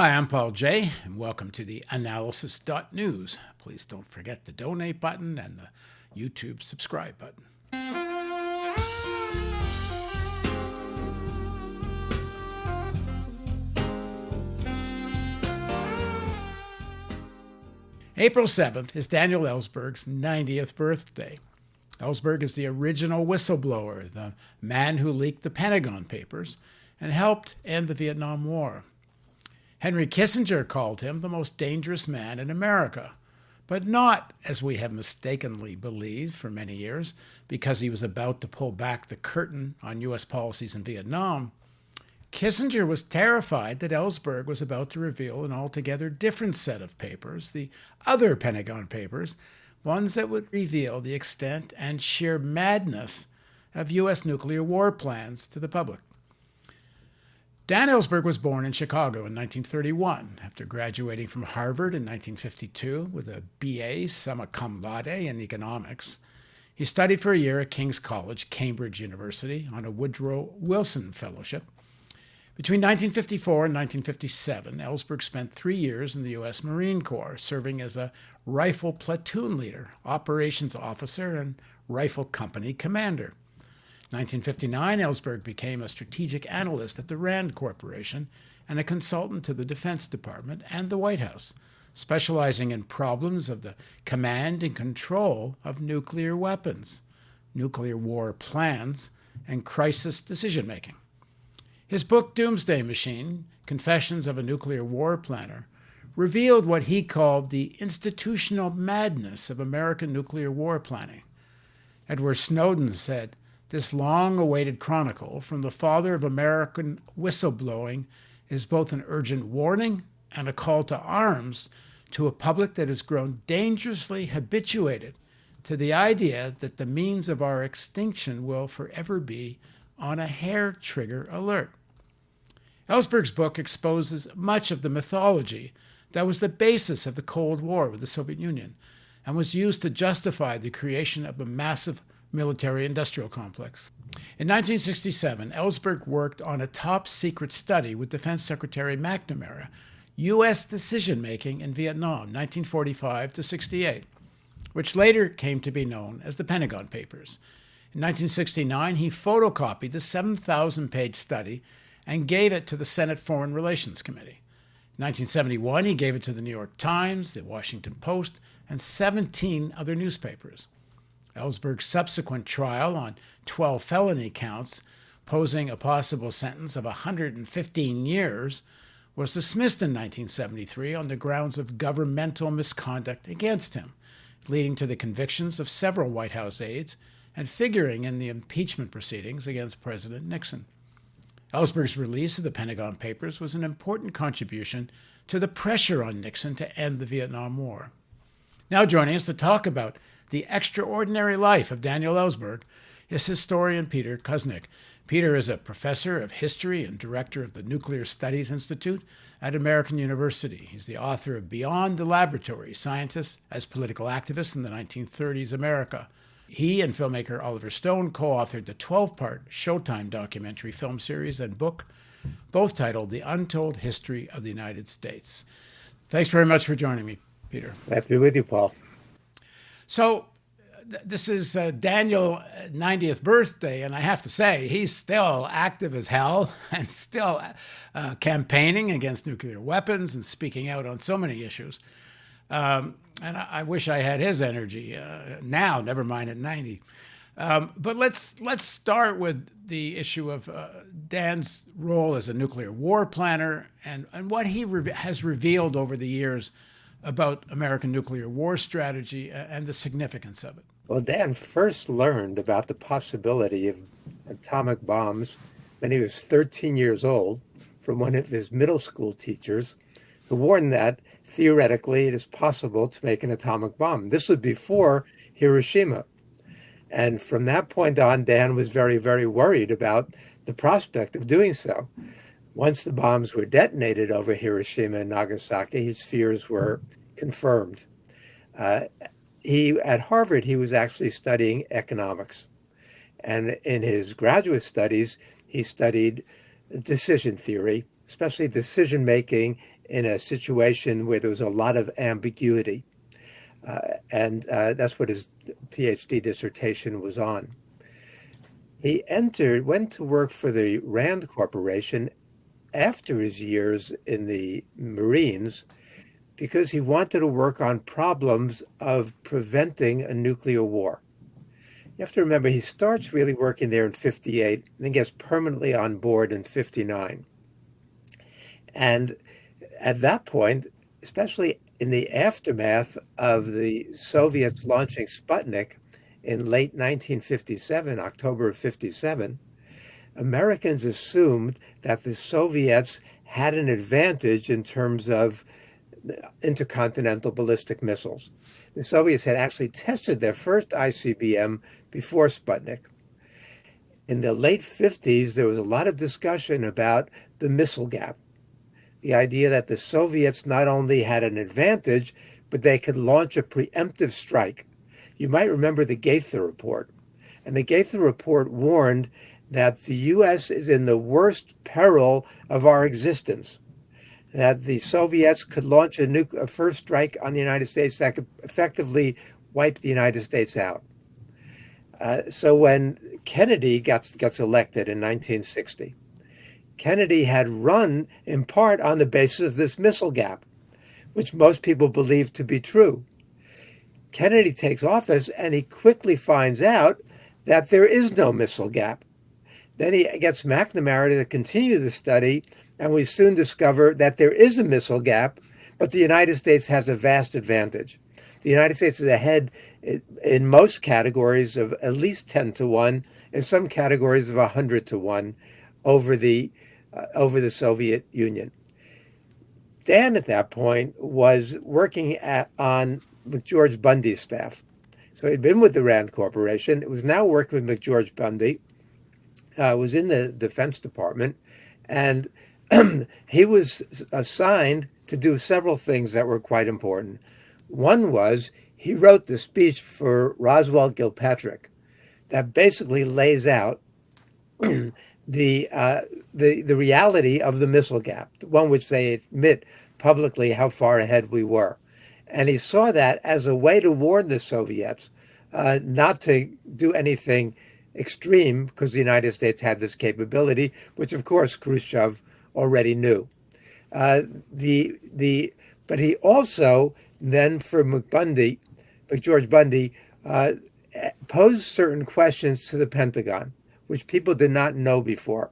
Hi, I'm Paul Jay, and welcome to the analysis.news. Please don't forget the donate button and the YouTube subscribe button. April 7th is Daniel Ellsberg's 90th birthday. Ellsberg is the original whistleblower, the man who leaked the Pentagon Papers and helped end the Vietnam War. Henry Kissinger called him the most dangerous man in America, but not, as we have mistakenly believed for many years, because he was about to pull back the curtain on U.S. policies in Vietnam. Kissinger was terrified that Ellsberg was about to reveal an altogether different set of papers, the other Pentagon Papers, ones that would reveal the extent and sheer madness of U.S. nuclear war plans to the public. Dan Ellsberg was born in Chicago in 1931 after graduating from Harvard in 1952 with a BA summa cum laude in economics. He studied for a year at King's College, Cambridge University, on a Woodrow Wilson Fellowship. Between 1954 and 1957, Ellsberg spent three years in the U.S. Marine Corps, serving as a rifle platoon leader, operations officer, and rifle company commander. 1959, Ellsberg became a strategic analyst at the RAND Corporation and a consultant to the Defense Department and the White House, specializing in problems of the command and control of nuclear weapons, nuclear war plans, and crisis decision making. His book, Doomsday Machine Confessions of a Nuclear War Planner, revealed what he called the institutional madness of American nuclear war planning. Edward Snowden said, this long awaited chronicle from the father of American whistleblowing is both an urgent warning and a call to arms to a public that has grown dangerously habituated to the idea that the means of our extinction will forever be on a hair trigger alert. Ellsberg's book exposes much of the mythology that was the basis of the Cold War with the Soviet Union and was used to justify the creation of a massive military industrial complex. In 1967, Ellsberg worked on a top secret study with Defense Secretary McNamara, U.S. decision making in Vietnam, 1945 to 68, which later came to be known as the Pentagon Papers. In 1969, he photocopied the 7,000 page study and gave it to the Senate Foreign Relations Committee. In 1971, he gave it to the New York Times, the Washington Post, and 17 other newspapers. Ellsberg's subsequent trial on 12 felony counts, posing a possible sentence of 115 years, was dismissed in 1973 on the grounds of governmental misconduct against him, leading to the convictions of several White House aides and figuring in the impeachment proceedings against President Nixon. Ellsberg's release of the Pentagon Papers was an important contribution to the pressure on Nixon to end the Vietnam War. Now, joining us to talk about the extraordinary life of Daniel Ellsberg is historian Peter Kuznick. Peter is a professor of history and director of the Nuclear Studies Institute at American University. He's the author of Beyond the Laboratory Scientists as Political Activists in the 1930s America. He and filmmaker Oliver Stone co authored the 12 part Showtime documentary film series and book, both titled The Untold History of the United States. Thanks very much for joining me, Peter. Happy with you, Paul. So th- this is uh, Daniel 90th birthday, and I have to say he's still active as hell and still uh, campaigning against nuclear weapons and speaking out on so many issues. Um, and I, I, wish I had his energy uh, now. Never mind at 90. Um, but let's let's start with the issue of uh, Dan's role as a nuclear war planner and and what he re- has revealed over the years about American nuclear war strategy and the significance of it? Well, Dan first learned about the possibility of atomic bombs when he was 13 years old from one of his middle school teachers who warned that theoretically it is possible to make an atomic bomb. This was before Hiroshima. And from that point on, Dan was very, very worried about the prospect of doing so. Once the bombs were detonated over Hiroshima and Nagasaki, his fears were confirmed. Uh, he at Harvard, he was actually studying economics, and in his graduate studies, he studied decision theory, especially decision making in a situation where there was a lot of ambiguity. Uh, and uh, that's what his PhD dissertation was on. He entered, went to work for the Rand Corporation after his years in the Marines because he wanted to work on problems of preventing a nuclear war. You have to remember, he starts really working there in 58 and then gets permanently on board in 59. And at that point, especially in the aftermath of the Soviets launching Sputnik in late 1957, October of 57, Americans assumed that the Soviets had an advantage in terms of intercontinental ballistic missiles. The Soviets had actually tested their first ICBM before Sputnik. In the late 50s, there was a lot of discussion about the missile gap. The idea that the Soviets not only had an advantage, but they could launch a preemptive strike. You might remember the Gaither report. And the Gaither report warned that the U.S. is in the worst peril of our existence. That the Soviets could launch a, a first strike on the United States that could effectively wipe the United States out. Uh, so when Kennedy gets, gets elected in 1960, Kennedy had run in part on the basis of this missile gap, which most people believed to be true. Kennedy takes office and he quickly finds out that there is no missile gap. Then he gets McNamara to continue the study, and we soon discover that there is a missile gap, but the United States has a vast advantage. The United States is ahead in most categories of at least 10 to 1, in some categories of 100 to 1 over the, uh, over the Soviet Union. Dan, at that point, was working at, on McGeorge Bundy's staff. So he'd been with the Rand Corporation. It was now working with McGeorge Bundy uh, was in the Defense Department, and he was assigned to do several things that were quite important. One was he wrote the speech for Roswell Gilpatric that basically lays out the, uh, the the reality of the missile gap, the one which they admit publicly how far ahead we were, and he saw that as a way to warn the Soviets uh, not to do anything extreme because the United States had this capability, which of course Khrushchev already knew. Uh, the the but he also then for McBundy, McGeorge Bundy, uh, posed certain questions to the Pentagon, which people did not know before.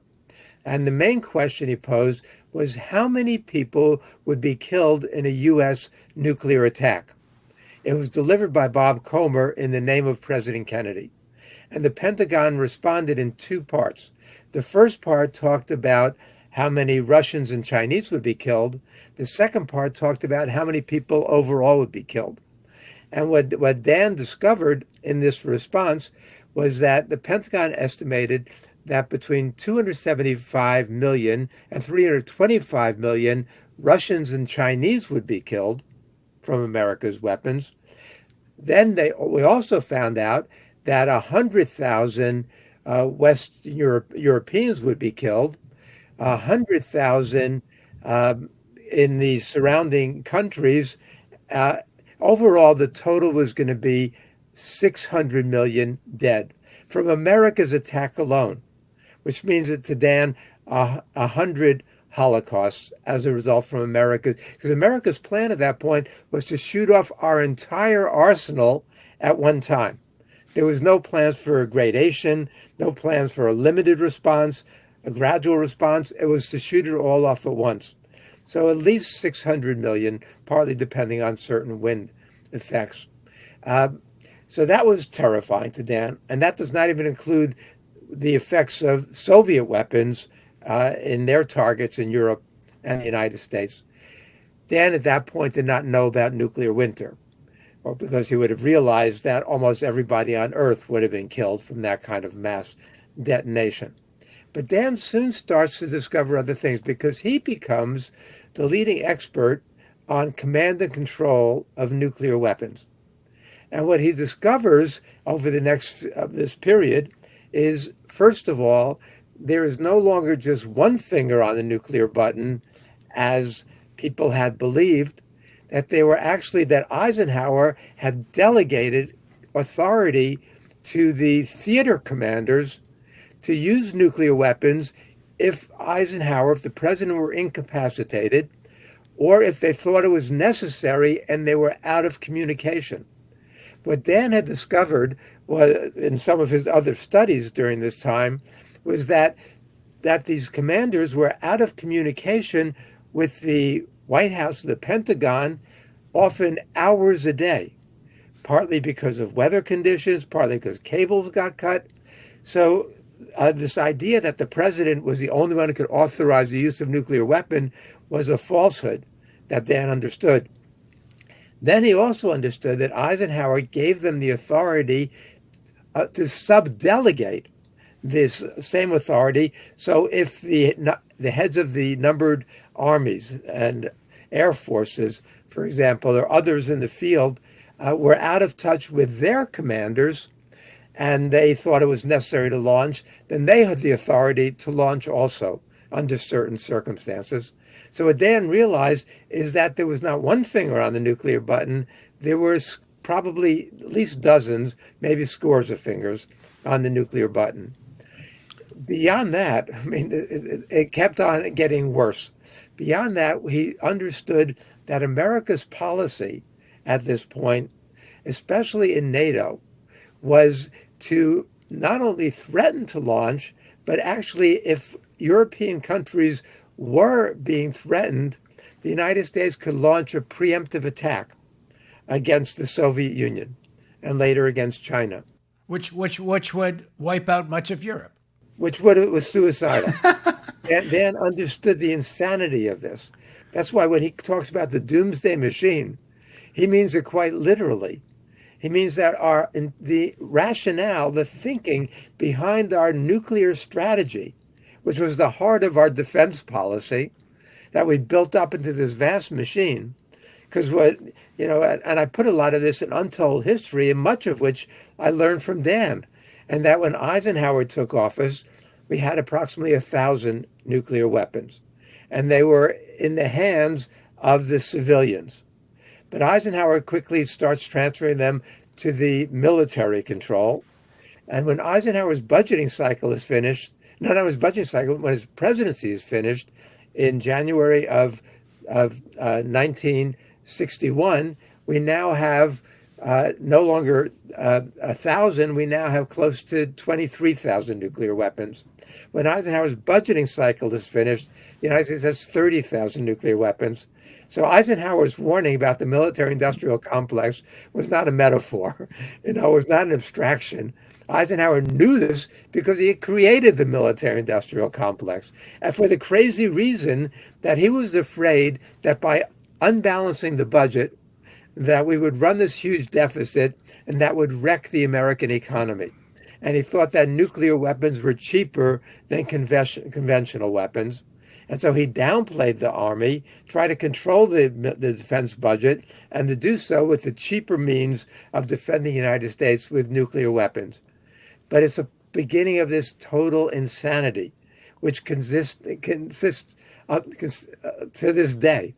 And the main question he posed was how many people would be killed in a U.S. nuclear attack. It was delivered by Bob Komer in the name of President Kennedy. And the Pentagon responded in two parts. The first part talked about how many Russians and Chinese would be killed. The second part talked about how many people overall would be killed. And what, what Dan discovered in this response was that the Pentagon estimated that between 275 million and 325 million Russians and Chinese would be killed from America's weapons. Then they, we also found out that 100,000 uh, West Europe, Europeans would be killed, 100,000 um, in the surrounding countries. Uh, overall, the total was going to be 600 million dead from America's attack alone, which means that to Dan, a uh, hundred holocausts as a result from America, because America's plan at that point was to shoot off our entire arsenal at one time. There was no plans for a gradation, no plans for a limited response, a gradual response. It was to shoot it all off at once. So at least 600 million, partly depending on certain wind effects. Uh, so that was terrifying to Dan. And that does not even include the effects of Soviet weapons uh, in their targets in Europe and the United States. Dan at that point did not know about nuclear winter or because he would have realized that almost everybody on Earth would have been killed from that kind of mass detonation. But Dan soon starts to discover other things because he becomes the leading expert on command and control of nuclear weapons. And what he discovers over the next of this period is, first of all, there is no longer just one finger on the nuclear button as people had believed that they were actually that Eisenhower had delegated authority to the theater commanders to use nuclear weapons if Eisenhower, if the president were incapacitated, or if they thought it was necessary and they were out of communication. What Dan had discovered was in some of his other studies during this time was that that these commanders were out of communication with the White House, the Pentagon, often hours a day, partly because of weather conditions, partly because cables got cut. So uh, this idea that the president was the only one who could authorize the use of nuclear weapon was a falsehood that Dan understood. Then he also understood that Eisenhower gave them the authority uh, to subdelegate this same authority. So if the the heads of the numbered armies and air forces, for example, or others in the field, uh, were out of touch with their commanders, and they thought it was necessary to launch, then they had the authority to launch also under certain circumstances. So what Dan realized is that there was not one finger on the nuclear button. There were probably at least dozens, maybe scores of fingers on the nuclear button. Beyond that, I mean, it, it kept on getting worse. Beyond that, he understood that America's policy at this point, especially in NATO, was to not only threaten to launch, but actually, if European countries were being threatened, the United States could launch a preemptive attack against the Soviet Union and later against China. Which, which, which would wipe out much of Europe. Which would it was suicidal. Dan understood the insanity of this. That's why when he talks about the doomsday machine, he means it quite literally. He means that our the rationale, the thinking behind our nuclear strategy which was the heart of our defense policy that we built up into this vast machine. Because what, you know, and I put a lot of this in untold history, and much of which I learned from Dan. And that when Eisenhower took office, we had approximately a thousand nuclear weapons, and they were in the hands of the civilians. But Eisenhower quickly starts transferring them to the military control. And when Eisenhower's budgeting cycle is finished, not on his budgeting cycle, when his presidency is finished in January of, of uh, 1961, we now have uh, no longer uh, a thousand, we now have close to 23,000 nuclear weapons. When Eisenhower's budgeting cycle is finished, the United States has 30,000 nuclear weapons. So Eisenhower's warning about the military industrial complex was not a metaphor. You know, it was not an abstraction. Eisenhower knew this because he created the military industrial complex. And for the crazy reason that he was afraid that by unbalancing the budget, that we would run this huge deficit and that would wreck the American economy. And he thought that nuclear weapons were cheaper than conventional weapons. And so he downplayed the army, tried to control the, the defense budget, and to do so with the cheaper means of defending the United States with nuclear weapons but it's a beginning of this total insanity, which consists consists uh, to this day,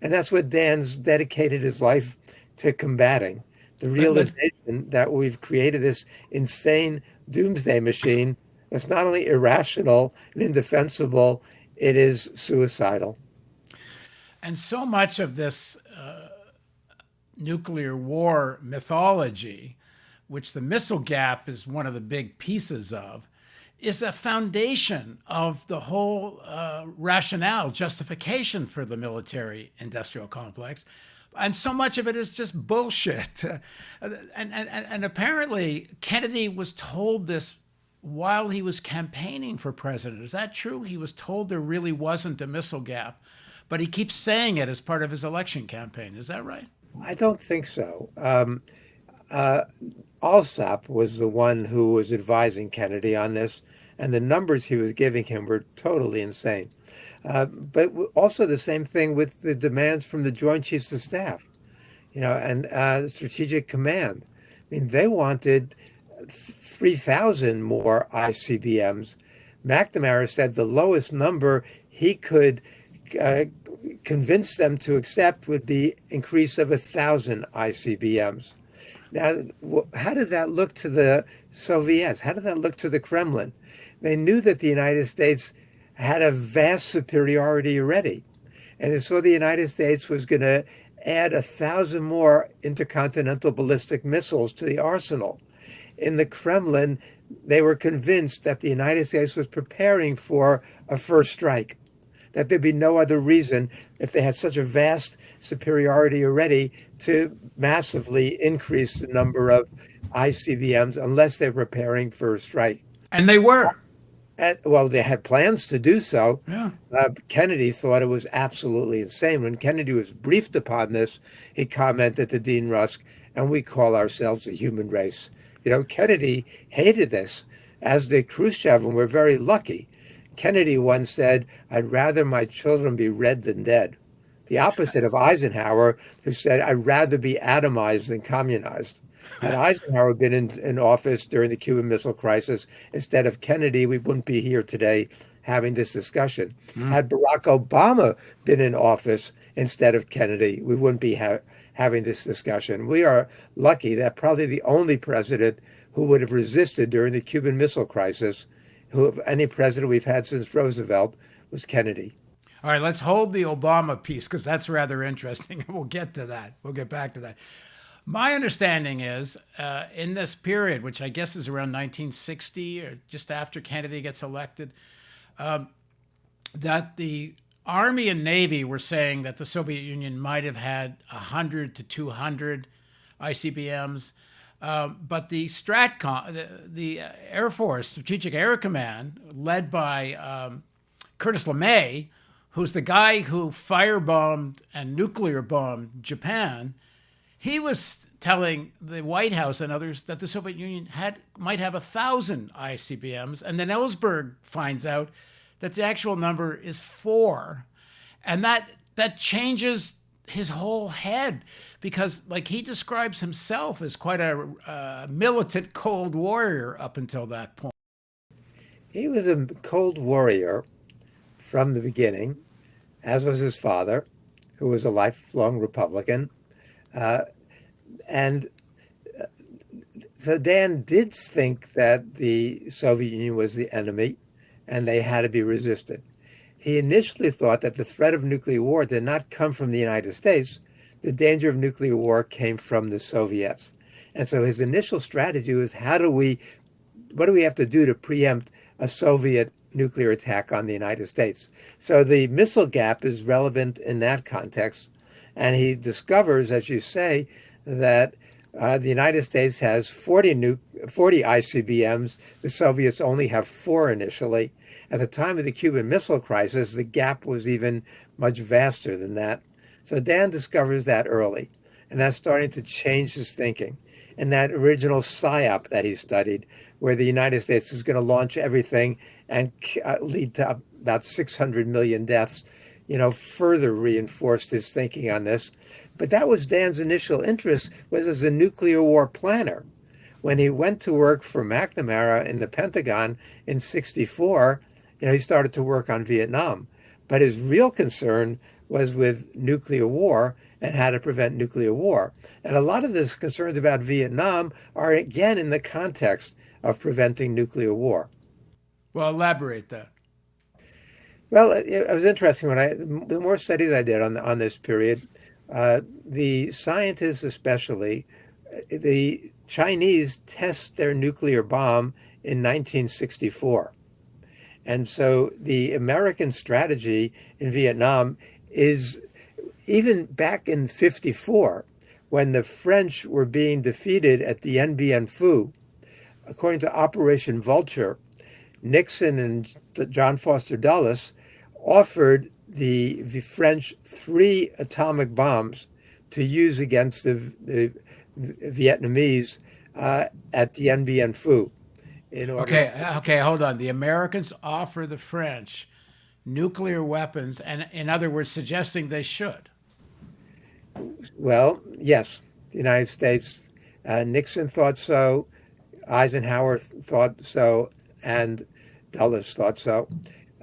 and that's what Dan's dedicated his life to combating. The realization that we've created this insane doomsday machine that's not only irrational and indefensible, it is suicidal. And so much of this uh, nuclear war mythology which the missile gap is one of the big pieces of, is a foundation of the whole uh, rationale, justification for the military industrial complex. And so much of it is just bullshit. and, and, and apparently, Kennedy was told this while he was campaigning for president. Is that true? He was told there really wasn't a missile gap, but he keeps saying it as part of his election campaign. Is that right? I don't think so. Um, uh, Alsop was the one who was advising Kennedy on this, and the numbers he was giving him were totally insane. Uh, but also the same thing with the demands from the Joint Chiefs of Staff, you know, and uh, Strategic Command. I mean, they wanted 3,000 more ICBMs. McNamara said the lowest number he could uh, convince them to accept would be increase of a thousand ICBMs. Now, how did that look to the Soviets? How did that look to the Kremlin? They knew that the United States had a vast superiority already, and they saw the United States was going to add a thousand more intercontinental ballistic missiles to the arsenal. In the Kremlin, they were convinced that the United States was preparing for a first strike that there'd be no other reason if they had such a vast superiority already to massively increase the number of ICBMs unless they're preparing for a strike. And they were. And, well, they had plans to do so. Yeah. Uh, Kennedy thought it was absolutely insane. When Kennedy was briefed upon this, he commented to Dean Rusk, and we call ourselves the human race. You know, Kennedy hated this, as did Khrushchev, and we're very lucky Kennedy once said, I'd rather my children be red than dead. The opposite of Eisenhower, who said, I'd rather be atomized than communized. Had Eisenhower been in, in office during the Cuban Missile Crisis instead of Kennedy, we wouldn't be here today having this discussion. Mm. Had Barack Obama been in office instead of Kennedy, we wouldn't be ha- having this discussion. We are lucky that probably the only president who would have resisted during the Cuban Missile Crisis who of any president we've had since Roosevelt was Kennedy. All right, let's hold the Obama piece because that's rather interesting. We'll get to that. We'll get back to that. My understanding is uh, in this period, which I guess is around 1960 or just after Kennedy gets elected, um, that the Army and Navy were saying that the Soviet Union might have had 100 to 200 ICBMs. Um, but the Stratcom, the, the, Air Force Strategic Air Command, led by um, Curtis LeMay, who's the guy who firebombed and nuclear bombed Japan, he was telling the White House and others that the Soviet Union had might have a thousand ICBMs, and then Ellsberg finds out that the actual number is four, and that that changes his whole head because like he describes himself as quite a uh, militant cold warrior up until that point. He was a cold warrior from the beginning as was his father who was a lifelong republican. Uh, and uh, so dan did think that the soviet union was the enemy and they had to be resisted he initially thought that the threat of nuclear war did not come from the United States. The danger of nuclear war came from the Soviets. And so his initial strategy was how do we, what do we have to do to preempt a Soviet nuclear attack on the United States? So the missile gap is relevant in that context. And he discovers, as you say, that uh, the United States has 40, nu- 40 ICBMs. The Soviets only have four initially. At the time of the Cuban Missile Crisis, the gap was even much vaster than that. So Dan discovers that early, and that's starting to change his thinking. And that original SIOP that he studied, where the United States is going to launch everything and uh, lead to about 600 million deaths, you know, further reinforced his thinking on this. But that was Dan's initial interest was as a nuclear war planner. When he went to work for McNamara in the Pentagon in 64, you know, he started to work on Vietnam. But his real concern was with nuclear war and how to prevent nuclear war. And a lot of his concerns about Vietnam are again in the context of preventing nuclear war. Well, elaborate that. Well, it, it was interesting when I the more studies I did on on this period, uh, the scientists especially, the Chinese test their nuclear bomb in 1964. And so the American strategy in Vietnam is even back in 54, when the French were being defeated at the Dien Bien Phu, according to Operation Vulture, Nixon and John Foster Dulles offered the, the French three atomic bombs to use against the, the Vietnamese uh, at Dien Bien Phu in order. Okay, to- okay, hold on. The Americans offer the French nuclear weapons, and in other words, suggesting they should. Well, yes, the United States, uh, Nixon thought so, Eisenhower thought so, and Dulles thought so.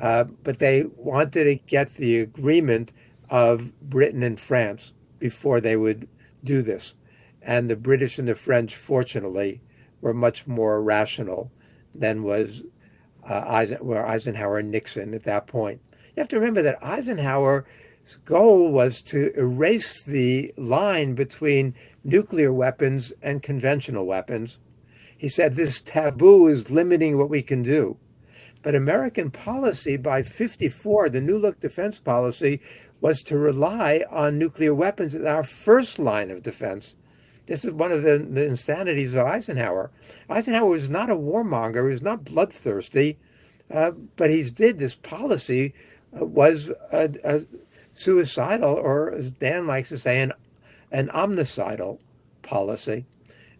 Uh, but they wanted to get the agreement of Britain and France before they would do this. And the British and the French, fortunately, were much more rational than was uh, Eisenhower and Nixon at that point. You have to remember that Eisenhower's goal was to erase the line between nuclear weapons and conventional weapons. He said this taboo is limiting what we can do. But American policy by 54, the New Look defense policy, was to rely on nuclear weapons as our first line of defense. This is one of the, the insanities of Eisenhower. Eisenhower was not a warmonger, he was not bloodthirsty, uh, but he did this policy uh, was a, a suicidal, or as Dan likes to say, an, an omnicidal policy.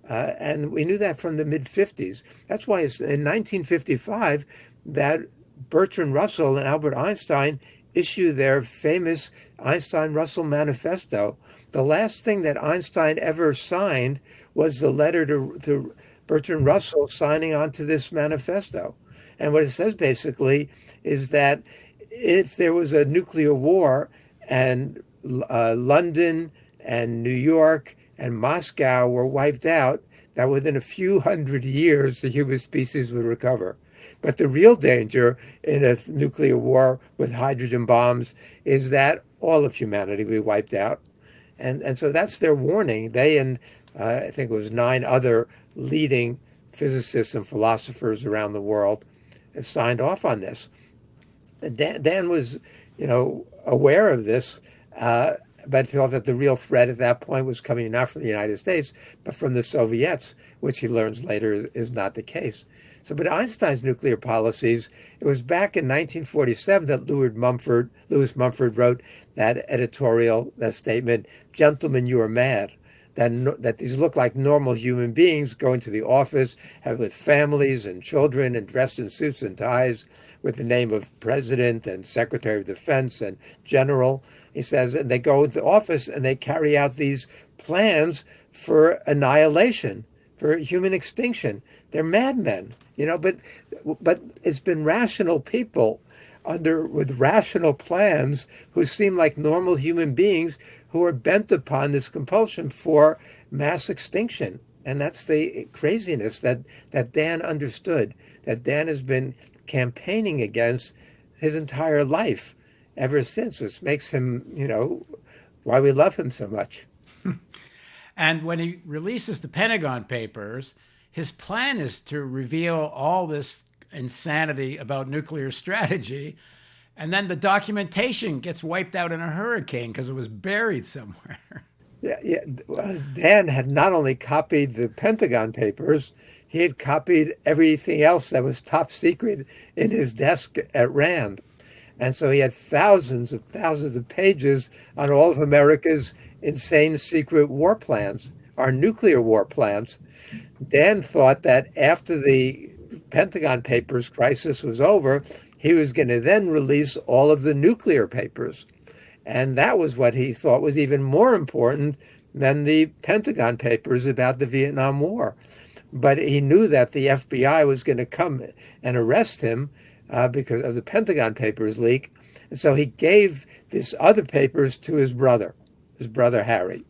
Uh, and we knew that from the mid 50s. That's why in 1955 that Bertrand Russell and Albert Einstein issue their famous Einstein Russell Manifesto. The last thing that Einstein ever signed was the letter to, to Bertrand Russell signing on to this manifesto. And what it says basically is that if there was a nuclear war and uh, London and New York and Moscow were wiped out, that within a few hundred years the human species would recover. But the real danger in a nuclear war with hydrogen bombs is that all of humanity will be wiped out. And, and so that's their warning. They and uh, I think it was nine other leading physicists and philosophers around the world have signed off on this. Dan, Dan was, you know, aware of this, uh, but thought that the real threat at that point was coming not from the United States, but from the Soviets, which he learns later is, is not the case. So, but Einstein's nuclear policies, it was back in 1947 that Lewis Mumford, Lewis Mumford wrote that editorial, that statement, gentlemen, you are mad. That, that these look like normal human beings going to the office have, with families and children and dressed in suits and ties with the name of president and secretary of defense and general. He says, and they go into office and they carry out these plans for annihilation, for human extinction. They're madmen, you know. But but it's been rational people under with rational plans who seem like normal human beings who are bent upon this compulsion for mass extinction. And that's the craziness that, that Dan understood, that Dan has been campaigning against his entire life ever since, which makes him, you know, why we love him so much. and when he releases the Pentagon Papers, his plan is to reveal all this insanity about nuclear strategy. And then the documentation gets wiped out in a hurricane because it was buried somewhere. Yeah, yeah. Dan had not only copied the Pentagon Papers, he had copied everything else that was top secret in his desk at RAND. And so he had thousands of thousands of pages on all of America's insane secret war plans, our nuclear war plans. Dan thought that after the Pentagon Papers crisis was over, he was going to then release all of the nuclear papers. And that was what he thought was even more important than the Pentagon Papers about the Vietnam War. But he knew that the FBI was going to come and arrest him uh, because of the Pentagon Papers leak. And so he gave these other papers to his brother, his brother Harry,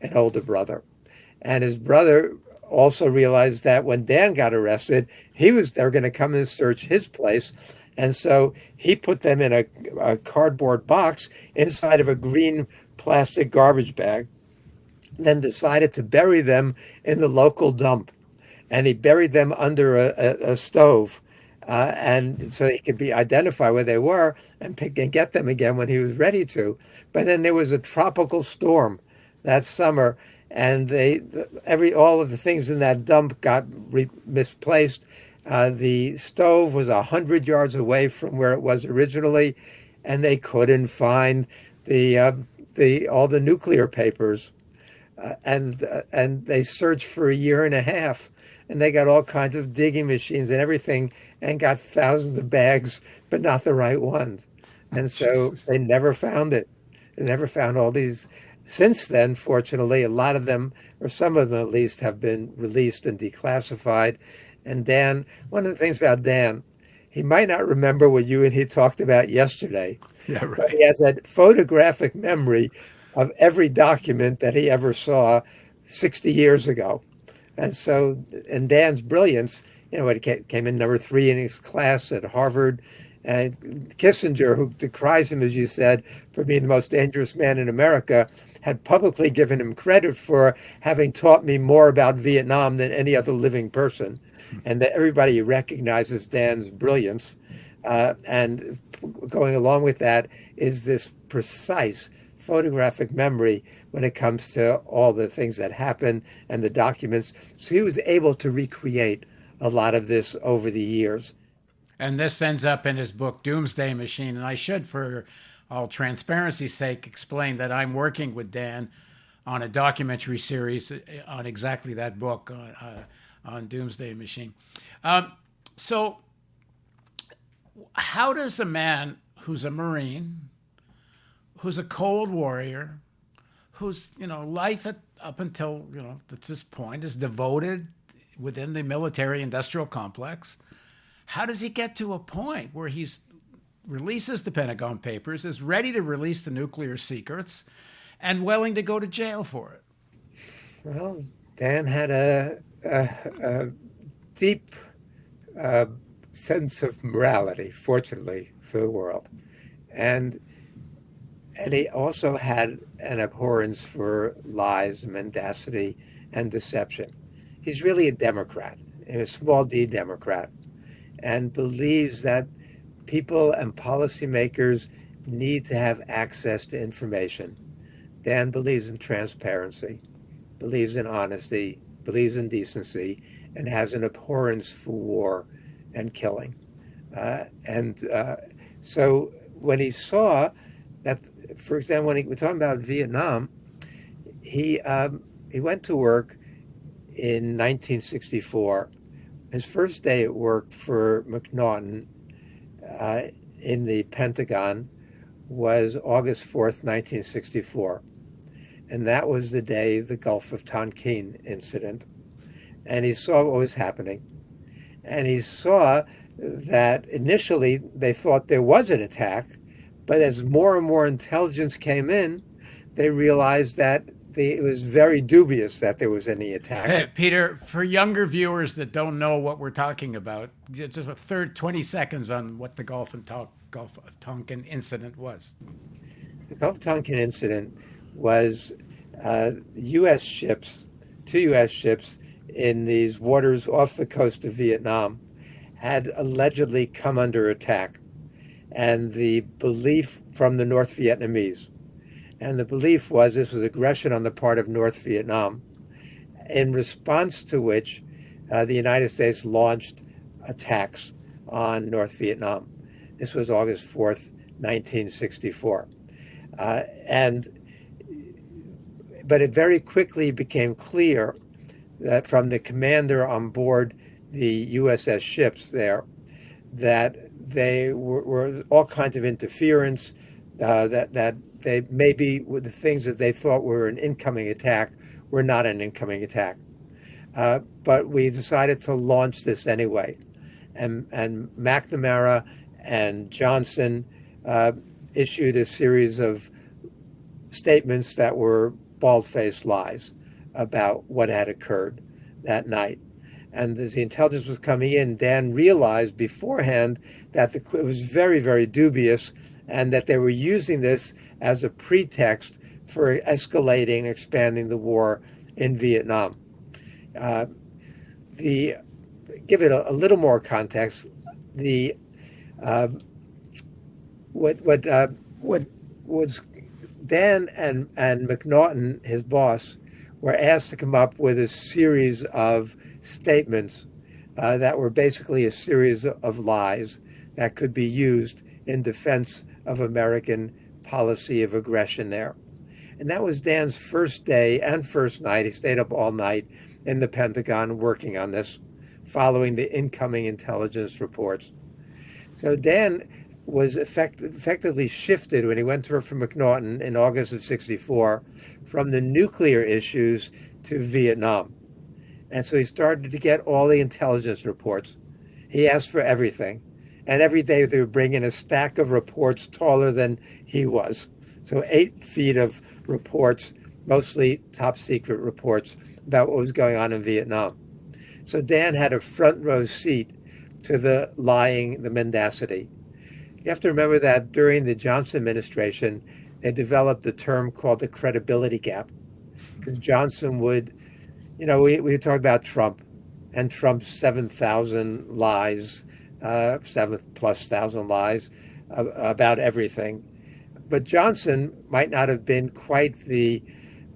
an older brother. And his brother also realized that when Dan got arrested, he was they were going to come and search his place. And so he put them in a, a cardboard box inside of a green plastic garbage bag, then decided to bury them in the local dump. And he buried them under a, a, a stove. Uh, and so he could be identify where they were and pick and get them again when he was ready to. But then there was a tropical storm that summer, and they every all of the things in that dump got re- misplaced. Uh, the stove was a hundred yards away from where it was originally, and they couldn't find the uh, the all the nuclear papers, uh, and uh, and they searched for a year and a half, and they got all kinds of digging machines and everything, and got thousands of bags, but not the right ones, and so they never found it. They never found all these since then, fortunately, a lot of them, or some of them at least, have been released and declassified. And Dan, one of the things about Dan, he might not remember what you and he talked about yesterday, Yeah, right. He has a photographic memory of every document that he ever saw 60 years ago. And so, in Dan's brilliance, you know, it came in number three in his class at Harvard. And Kissinger, who decries him, as you said, for being the most dangerous man in America, had publicly given him credit for having taught me more about Vietnam than any other living person, and that everybody recognizes Dan's brilliance. Uh, and going along with that is this precise photographic memory when it comes to all the things that happen and the documents. So he was able to recreate a lot of this over the years. And this ends up in his book, Doomsday Machine. And I should, for all transparency's sake, explain that I'm working with Dan on a documentary series uh, on exactly that book uh, uh, on Doomsday Machine. Um, so, how does a man who's a Marine, who's a cold warrior, whose you know life at, up until you know this point is devoted within the military-industrial complex, how does he get to a point where he's releases the Pentagon Papers, is ready to release the nuclear secrets, and willing to go to jail for it? Well, Dan had a, a, a deep uh, sense of morality, fortunately, for the world. And and he also had an abhorrence for lies, mendacity, and deception. He's really a Democrat, a small d Democrat, and believes that people and policymakers need to have access to information. Dan believes in transparency, believes in honesty, believes in decency, and has an abhorrence for war and killing. Uh, and uh, so when he saw that, for example, when he, we're talking about Vietnam, he um, he went to work in 1964. His first day at work for McNaughton uh, in the Pentagon was August 4th, 1964. And that was the day the Gulf of Tonkin incident. And he saw what was happening. And he saw that initially they thought there was an attack, but as more and more intelligence came in, they realized that the, it was very dubious that there was any attack. Hey, Peter, for younger viewers that don't know what we're talking about, just a third 20 seconds on what the Gulf, and Gulf of Tonkin incident was. The Gulf of Tonkin incident was uh, U.S. ships, two U.S. ships in these waters off the coast of Vietnam had allegedly come under attack. And the belief from the North Vietnamese and the belief was this was aggression on the part of North Vietnam, in response to which uh, the United States launched attacks on North Vietnam. This was August 4th, 1964. Uh, and but it very quickly became clear that from the commander on board the USS ships there that they were, were all kinds of interference, uh, that that they maybe the things that they thought were an incoming attack were not an incoming attack. Uh, but we decided to launch this anyway. And, and McNamara and Johnson uh, issued a series of statements that were bald faced lies about what had occurred that night. And as the intelligence was coming in, Dan realized beforehand that the, it was very, very dubious and that they were using this as a pretext for escalating, expanding the war in Vietnam. Uh, the give it a, a, little more context. The uh, what what uh, what was Dan and and McNaughton, his boss, were asked to come up with a series of statements uh, that were basically a series of lies that could be used in defense of American policy of aggression there. And that was Dan's first day and first night. He stayed up all night in the Pentagon working on this, following the incoming intelligence reports. So Dan was effect- effectively shifted when he went to from McNaughton in August of 64 from the nuclear issues to Vietnam. And so he started to get all the intelligence reports. He asked for everything And every day they would bring in a stack of reports taller than he was. So, eight feet of reports, mostly top secret reports about what was going on in Vietnam. So, Dan had a front row seat to the lying, the mendacity. You have to remember that during the Johnson administration, they developed the term called the credibility gap. Because Johnson would, you know, we, we talked about Trump and Trump's 7,000 lies, uh, seven plus thousand lies about everything. But Johnson might not have been quite the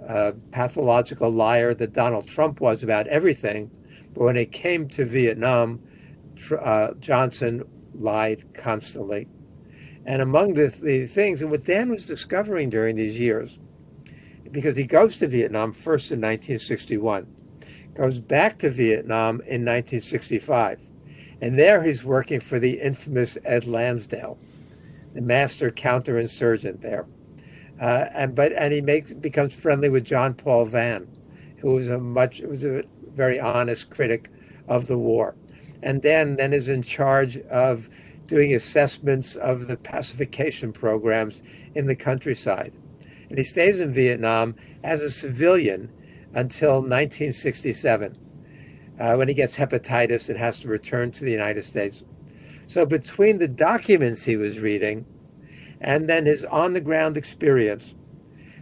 uh, pathological liar that Donald Trump was about everything. But when it came to Vietnam, uh, Johnson lied constantly. And among the, the things, and what Dan was discovering during these years, because he goes to Vietnam first in 1961, goes back to Vietnam in 1965, and there he's working for the infamous Ed Lansdale, the master counterinsurgent there. Uh, and but and he makes becomes friendly with John Paul Vann, who was a much was a very honest critic of the war and then then is in charge of doing assessments of the pacification programs in the countryside. And he stays in Vietnam as a civilian until 1967, uh, when he gets hepatitis and has to return to the United States. So between the documents he was reading and then his on the ground experience,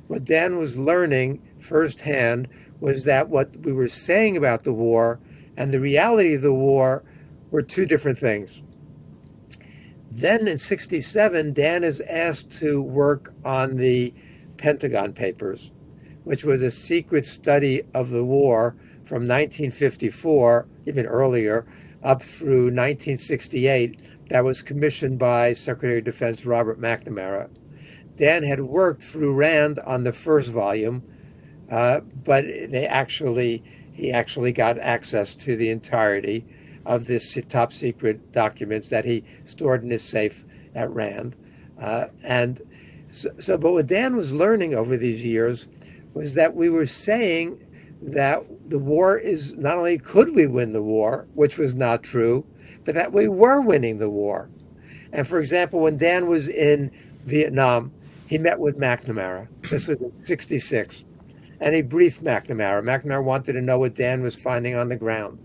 what Dan was learning firsthand was that what we were saying about the war and the reality of the war were two different things. Then in 67, Dan is asked to work on the Pentagon Papers, which was a secret study of the war from 1954, even earlier, up through 1968, that was commissioned by Secretary of Defense Robert McNamara. Dan had worked through Rand on the first volume, uh, but they actually he actually got access to the entirety of this top secret documents that he stored in his safe at Rand. Uh, and so, so, but what Dan was learning over these years was that we were saying that the war is not only could we win the war, which was not true, but that we were winning the war. And for example, when Dan was in Vietnam, he met with McNamara. This was in 66 and he briefed McNamara. McNamara wanted to know what Dan was finding on the ground.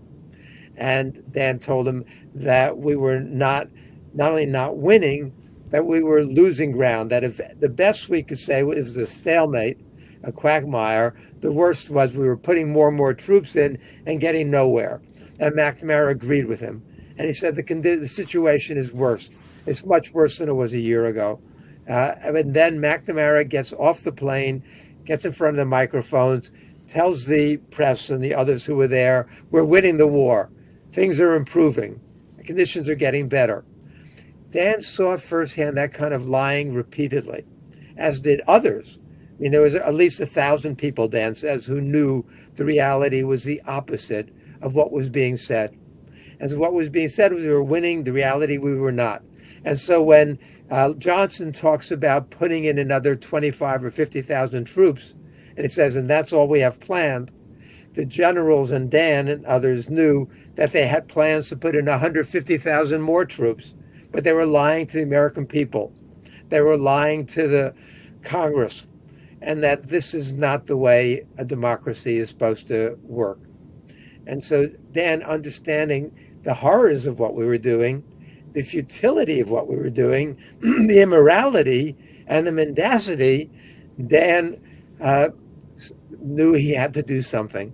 And Dan told him that we were not, not only not winning, that we were losing ground. That if the best we could say was a stalemate, a quagmire, the worst was we were putting more and more troops in and getting nowhere. And McNamara agreed with him. And he said the, the situation is worse. It's much worse than it was a year ago. Uh, and then McNamara gets off the plane gets in front of the microphones, tells the press and the others who were there, we're winning the war. Things are improving. The conditions are getting better. Dan saw firsthand that kind of lying repeatedly, as did others. Mean, there was at least a thousand people, Dan says, who knew the reality was the opposite of what was being said. And so what was being said was we were winning, the reality we were not. And so when uh, Johnson talks about putting in another 25 or 50,000 troops, and he says, and that's all we have planned. The generals and Dan and others knew that they had plans to put in 150,000 more troops, but they were lying to the American people. They were lying to the Congress, and that this is not the way a democracy is supposed to work. And so, Dan, understanding the horrors of what we were doing, the futility of what we were doing, the immorality and the mendacity, Dan uh, knew he had to do something.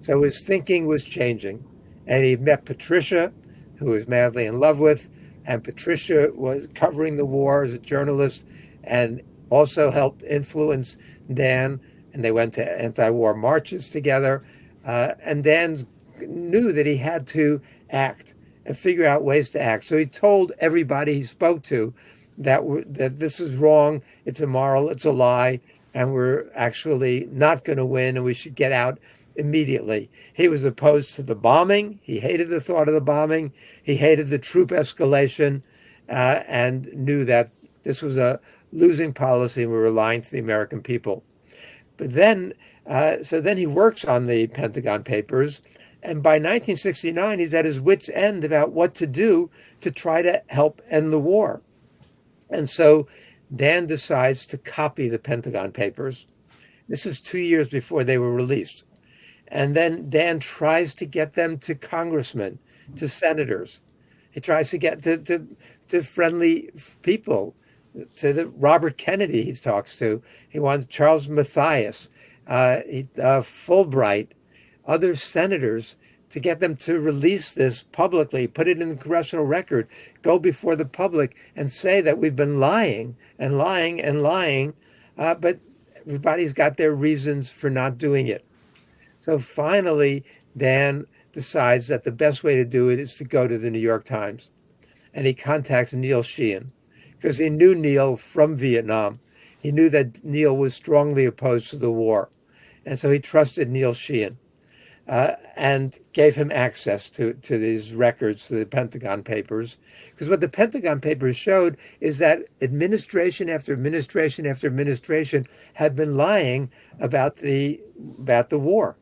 So his thinking was changing. And he met Patricia, who was madly in love with. And Patricia was covering the war as a journalist and also helped influence Dan. And they went to anti war marches together. Uh, and Dan knew that he had to act and figure out ways to act. So he told everybody he spoke to that that this is wrong, it's immoral, it's a lie, and we're actually not going to win, and we should get out immediately. He was opposed to the bombing. He hated the thought of the bombing. He hated the troop escalation, uh, and knew that this was a losing policy, and we were lying to the American people. But then, uh, so then he works on the Pentagon Papers And by 1969, he's at his wits' end about what to do to try to help end the war. And so Dan decides to copy the Pentagon Papers. This is two years before they were released. And then Dan tries to get them to congressmen, to senators. He tries to get to, to, to friendly people, to the Robert Kennedy he talks to. He wants Charles Mathias, uh, uh, Fulbright, other senators to get them to release this publicly, put it in the congressional record, go before the public and say that we've been lying and lying and lying. Uh, but everybody's got their reasons for not doing it. So finally, Dan decides that the best way to do it is to go to the New York Times. And he contacts Neil Sheehan because he knew Neil from Vietnam. He knew that Neil was strongly opposed to the war. And so he trusted Neil Sheehan uh, and gave him access to, to these records, to the Pentagon Papers. Because what the Pentagon Papers showed is that administration after administration after administration had been lying about the, about the war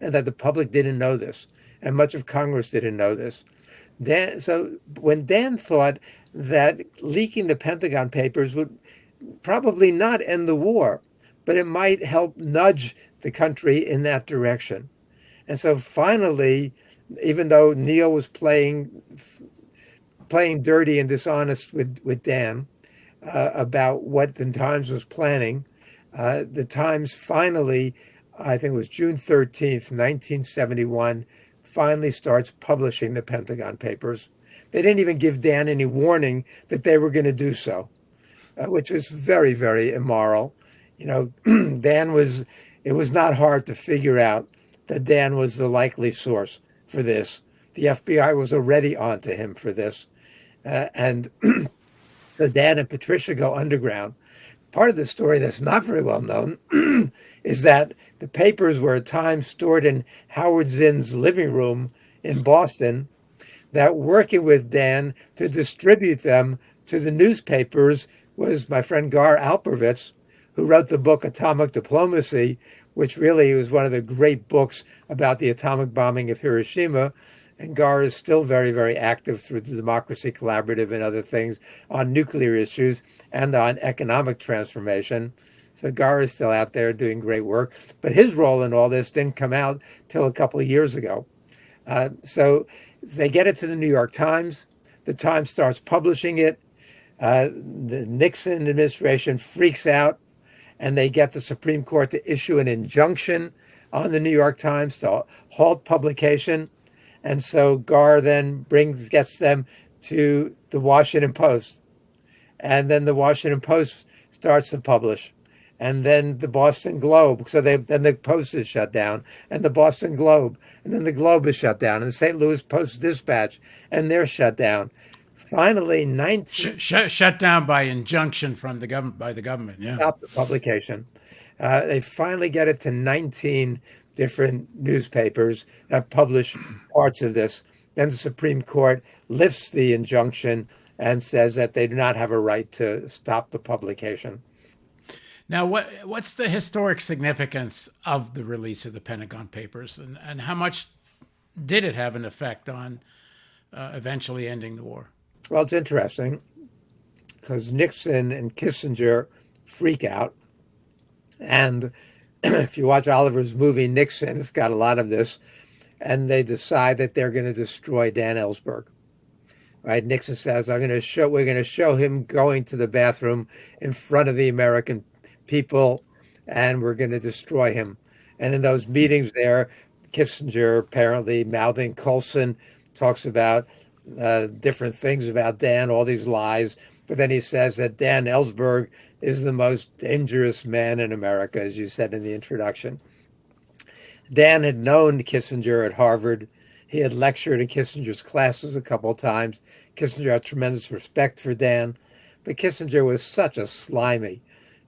and that the public didn't know this. And much of Congress didn't know this. Dan, so when Dan thought that leaking the Pentagon Papers would probably not end the war, but it might help nudge the country in that direction. And so finally, even though Neil was playing playing dirty and dishonest with, with Dan uh, about what the Times was planning, uh, the Times finally, I think it was June 13th, 1971, finally starts publishing the Pentagon Papers. They didn't even give Dan any warning that they were going to do so, uh, which was very, very immoral you know, Dan was, it was not hard to figure out that Dan was the likely source for this. The FBI was already onto him for this. Uh, and so Dan and Patricia go underground. Part of the story that's not very well known is that the papers were at times stored in Howard Zinn's living room in Boston, that working with Dan to distribute them to the newspapers was my friend Gar Alperovitz, who wrote the book Atomic Diplomacy, which really was one of the great books about the atomic bombing of Hiroshima. And Gar is still very, very active through the Democracy Collaborative and other things on nuclear issues and on economic transformation. So Gar is still out there doing great work. But his role in all this didn't come out till a couple of years ago. Uh, so they get it to the New York Times. The Times starts publishing it. Uh, the Nixon administration freaks out and they get the Supreme Court to issue an injunction on the New York Times to halt publication. And so Gar then brings gets them to the Washington Post. And then the Washington Post starts to publish. And then the Boston Globe. So they then the Post is shut down. And the Boston Globe. And then the Globe is shut down. And the St. Louis Post Dispatch. And they're shut down finally 19 shut, shut down by injunction from the government by the government yeah stop the publication uh, they finally get it to 19 different newspapers that publish parts of this then the supreme court lifts the injunction and says that they do not have a right to stop the publication now what what's the historic significance of the release of the pentagon papers and, and how much did it have an effect on uh, eventually ending the war well, it's interesting because Nixon and Kissinger freak out. And if you watch Oliver's movie Nixon, it's got a lot of this. And they decide that they're going to destroy Dan Ellsberg. Right? Nixon says, "I'm going to show. We're going to show him going to the bathroom in front of the American people, and we're going to destroy him." And in those meetings there, Kissinger apparently mouthing Colson talks about uh, different things about Dan, all these lies. But then he says that Dan Ellsberg is the most dangerous man in America, as you said in the introduction. Dan had known Kissinger at Harvard. He had lectured in Kissinger's classes a couple of times. Kissinger had tremendous respect for Dan, but Kissinger was such a slimy,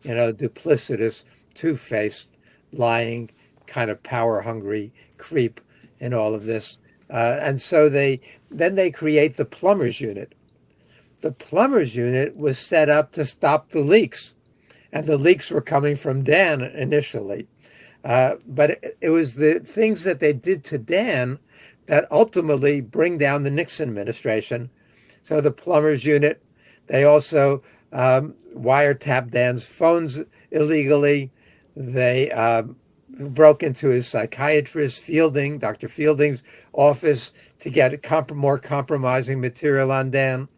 you know, duplicitous, two faced, lying, kind of power hungry creep in all of this. Uh, and so they then they create the plumbers unit. The plumbers unit was set up to stop the leaks, and the leaks were coming from Dan initially. Uh, but it, it, was the things that they did to Dan that ultimately bring down the Nixon administration. So the plumbers unit, they also um, wiretapped Dan's phones illegally. They um, broke into his psychiatrist Fielding, Dr. Fielding's office to get comp- more compromising material on Dan.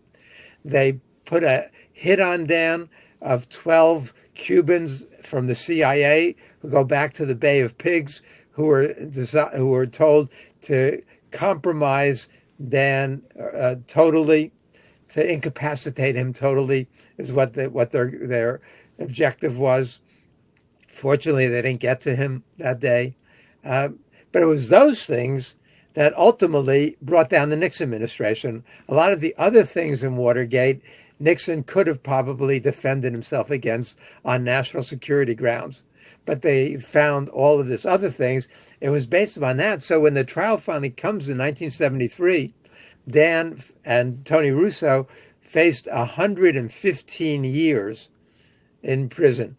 They put a hit on Dan of 12 Cubans from the CIA who go back to the Bay of Pigs, who were desi- who were told to compromise Dan uh, totally, to incapacitate him totally, is what the, what their their objective was. Fortunately, they didn't get to him that day, uh, but it was those things that ultimately brought down the Nixon administration. A lot of the other things in Watergate Nixon could have probably defended himself against on national security grounds. But they found all of this other things. It was based upon that. So when the trial finally comes in 1973, Dan and Tony Russo faced 115 years in prison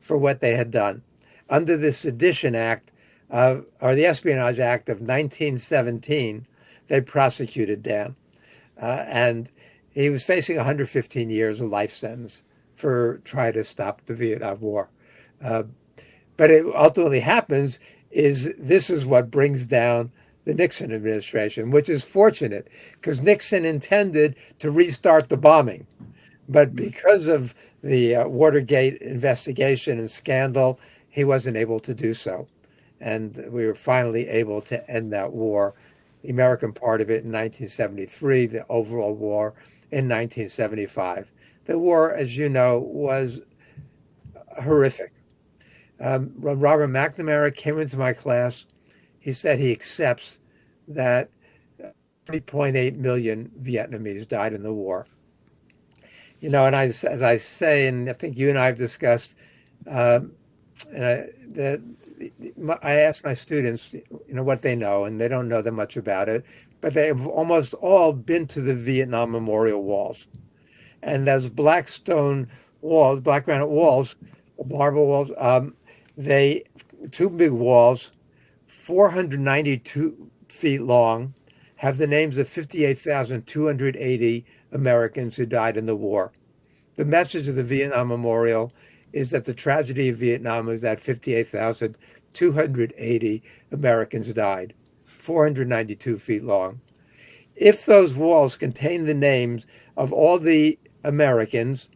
for what they had done under the Sedition Act of, or the Espionage Act of 1917. They prosecuted Dan, uh, and he was facing 115 years of life sentence for trying to stop the Vietnam War. Uh, but it ultimately happens is this is what brings down the Nixon administration, which is fortunate because Nixon intended to restart the bombing. But because of the uh, Watergate investigation and scandal, he wasn't able to do so. And we were finally able to end that war, the American part of it in 1973, the overall war in 1975. The war, as you know, was horrific. Um, Robert McNamara came into my class, he said he accepts that 3.8 million Vietnamese died in the war. You know, and I, as I say, and I think you and I have discussed, um, and I, I ask my students, you know, what they know, and they don't know that much about it but they've almost all been to the Vietnam Memorial Walls. And those black stone walls, black granite walls, marble walls, um, they, two big walls, 492 feet long, have the names of 58,280 Americans who died in the war. The message of the Vietnam Memorial is that the tragedy of Vietnam is that 58,280 Americans died. 492 feet long. If those walls contain the names of all the Americans,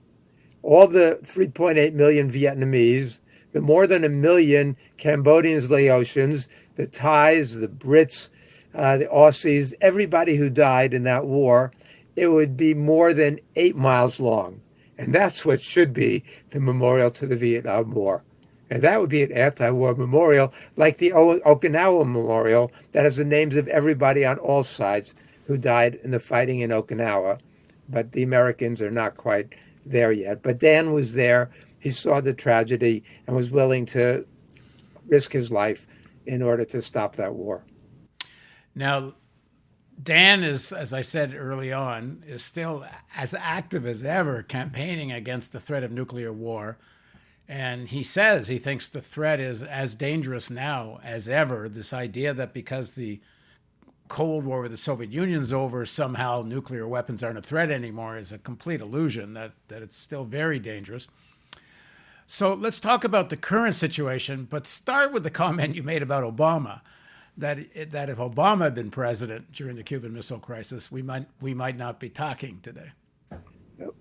all the 3.8 million Vietnamese, the more than a million Cambodians, Laotians, the Thais, the Brits, uh, the Aussies, everybody who died in that war, it would be more than eight miles long. And that's what should be the memorial to the Vietnam War. And that would be an anti war memorial like the o- Okinawa Memorial that has the names of everybody on all sides who died in the fighting in Okinawa. But the Americans are not quite there yet. But Dan was there. He saw the tragedy and was willing to risk his life in order to stop that war. Now, Dan is, as I said early on, is still as active as ever campaigning against the threat of nuclear war. And he says he thinks the threat is as dangerous now as ever. This idea that because the Cold War with the Soviet Union's over, somehow nuclear weapons aren't a threat anymore is a complete illusion, that, that it's still very dangerous. So let's talk about the current situation, but start with the comment you made about Obama. That, that if Obama had been president during the Cuban Missile Crisis, we might, we might not be talking today.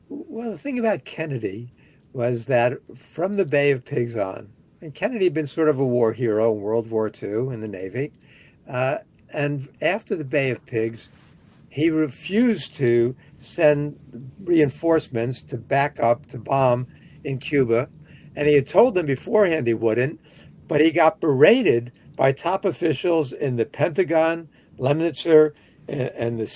Well, the thing about Kennedy was that from the Bay of Pigs on, and Kennedy had been sort of a war hero in World War II in the Navy, uh, and after the Bay of Pigs, he refused to send reinforcements to back up to bomb in Cuba. And he had told them beforehand he wouldn't, but he got berated by top officials in the Pentagon, Lemnitzer, and, the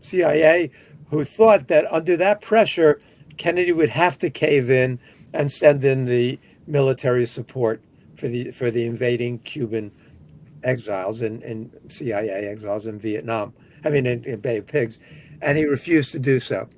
CIA, who thought that under that pressure, Kennedy would have to cave in and send in the military support for the for the invading Cuban exiles and, and CIA exiles in Vietnam. I mean, in, in Bay of Pigs, and he refused to do so.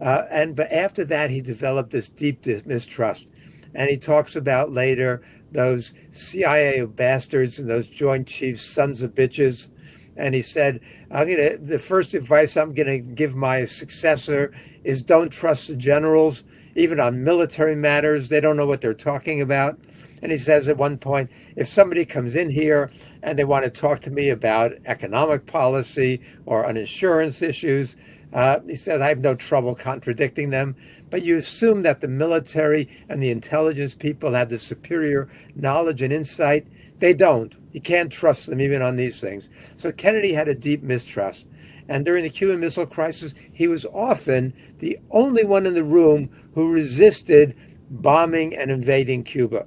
Uh, and but after that, he developed this deep mistrust, and he talks about later those CIA bastards and those Joint Chiefs, sons of bitches. And he said, I'm gonna the first advice I'm gonna give my successor is don't trust the generals, even on military matters. They don't know what they're talking about. And he says at one point, if somebody comes in here and they want to talk to me about economic policy or on insurance issues, uh, he says, I have no trouble contradicting them. But you assume that the military and the intelligence people have the superior knowledge and insight. They don't. You can't trust them even on these things. So Kennedy had a deep mistrust. And during the Cuban Missile Crisis, he was often the only one in the room who resisted bombing and invading Cuba.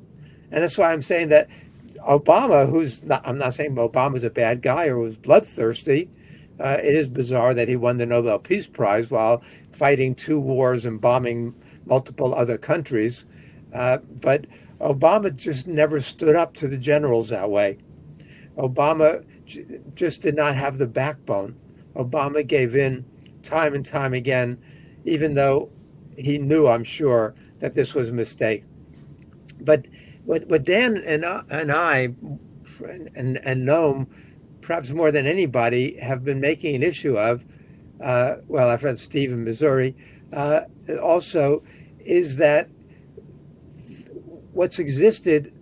And that's why I'm saying that Obama, who's not, I'm not saying Obama's a bad guy or was bloodthirsty. Uh, it is bizarre that he won the Nobel Peace Prize while fighting two wars and bombing multiple other countries. Uh, but Obama just never stood up to the generals that way. Obama j- just did not have the backbone. Obama gave in time and time again, even though he knew, I'm sure, that this was a mistake. But what, what Dan and, uh, and I and, and Noam, perhaps more than anybody, have been making an issue of, uh, well, our friend Steve in Missouri, uh, also, is that what's existed,